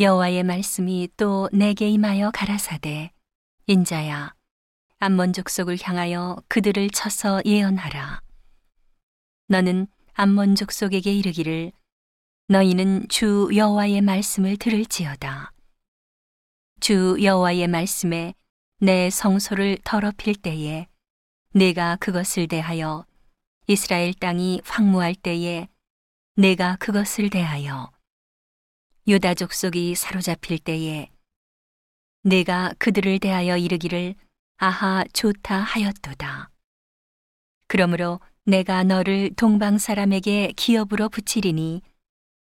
여호와의 말씀이 또 내게 임하여 가라사대 인자야 암몬 족속을 향하여 그들을 쳐서 예언하라. 너는 암몬 족속에게 이르기를 너희는 주 여호와의 말씀을 들을지어다. 주 여호와의 말씀에 내 성소를 더럽힐 때에 내가 그것을 대하여 이스라엘 땅이 황무할 때에 내가 그것을 대하여 유다 족 속이 사로잡힐 때에 내가 그들을 대하여 이르기를 아하 좋다 하였도다. 그러므로 내가 너를 동방 사람에게 기업으로 붙이리니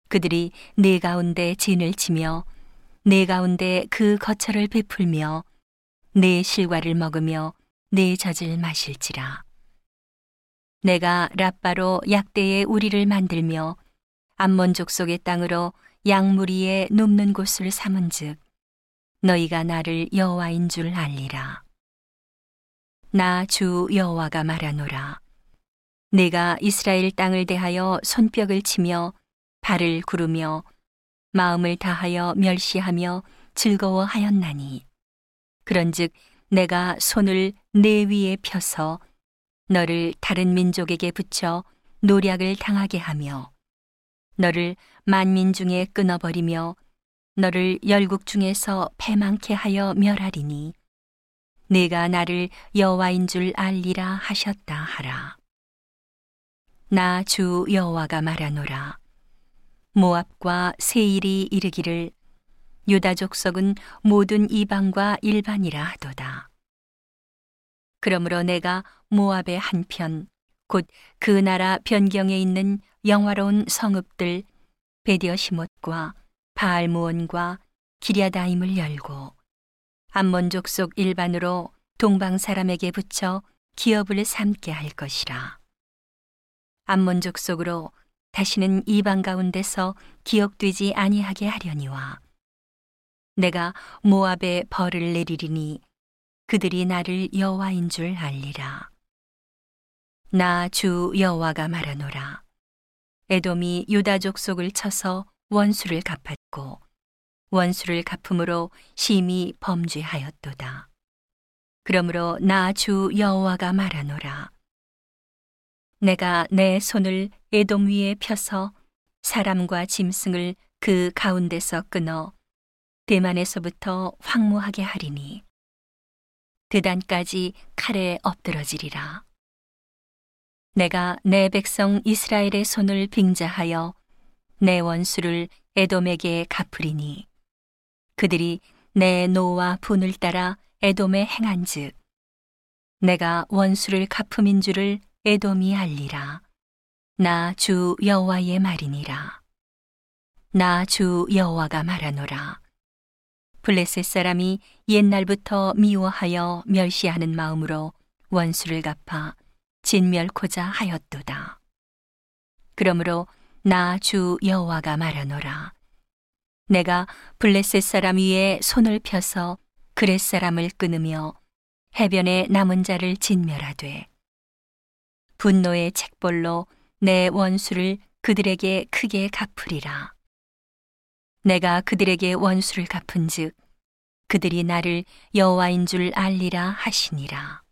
그들이 내 가운데 진을 치며 내 가운데 그 거처를 베풀며 내 실과를 먹으며 내 젖을 마실지라. 내가 라빠로 약대의 우리를 만들며 암몬 족 속의 땅으로 양무리에 눕는 곳을 삼은즉 너희가 나를 여호와인 줄 알리라. 나 주 여호와가 말하노라. 내가 이스라엘 땅을 대하여 손뼉을 치며 발을 구르며 마음을 다하여 멸시하며 즐거워하였나니 그런즉 내가 손을 내 위에 펴서 너를 다른 민족에게 붙여 노략을 당하게 하며 너를 만민 중에 끊어버리며 너를 열국 중에서 패망케 하여 멸하리니 내가 나를 여호와인 줄 알리라 하셨다 하라. 나 주 여호와가 말하노라. 모압과 세일이 이르기를 유다 족속은 모든 이방과 일반이라 하도다. 그러므로 내가 모압의 한편 곧 그 나라 변경에 있는 영화로운 성읍들 베디어 시못과 바알무온과 기랴다임을 열고 암몬 족 속 일반으로 동방 사람에게 붙여 기업을 삼게 할 것이라. 암몬 족 속으로 다시는 이방 가운데서 기억되지 아니하게 하려니와 내가 모압에 벌을 내리리니 그들이 나를 여호와인 줄 알리라. 나 주 여호와가 말하노라. 에돔이 유다 족 속을 쳐서 원수를 갚았고 원수를 갚음으로 심히 범죄하였도다. 그러므로 나 주 여호와가 말하노라. 내가 내 손을 에돔 위에 펴서 사람과 짐승을 그 가운데서 끊어 대만에서부터 황무하게 하리니 드단까지 칼에 엎드러지리라. 내가 내 백성 이스라엘의 손을 빙자하여 내 원수를 에돔에게 갚으리니. 그들이 내 노와 분을 따라 에돔에 행한즉 내가 원수를 갚음인 줄을 에돔이 알리라. 나 주 여호와의 말이니라. 나 주 여호와가 말하노라. 블레셋 사람이 옛날부터 미워하여 멸시하는 마음으로 원수를 갚아 진멸코자 하였도다. 그러므로 나 주 여호와가 말하노라. 내가 블레셋 사람 위에 손을 펴서 그렛 사람을 끊으며 해변에 남은 자를 진멸하되 분노의 책벌로 내 원수를 그들에게 크게 갚으리라. 내가 그들에게 원수를 갚은즉 그들이 나를 여호와인 줄 알리라 하시니라.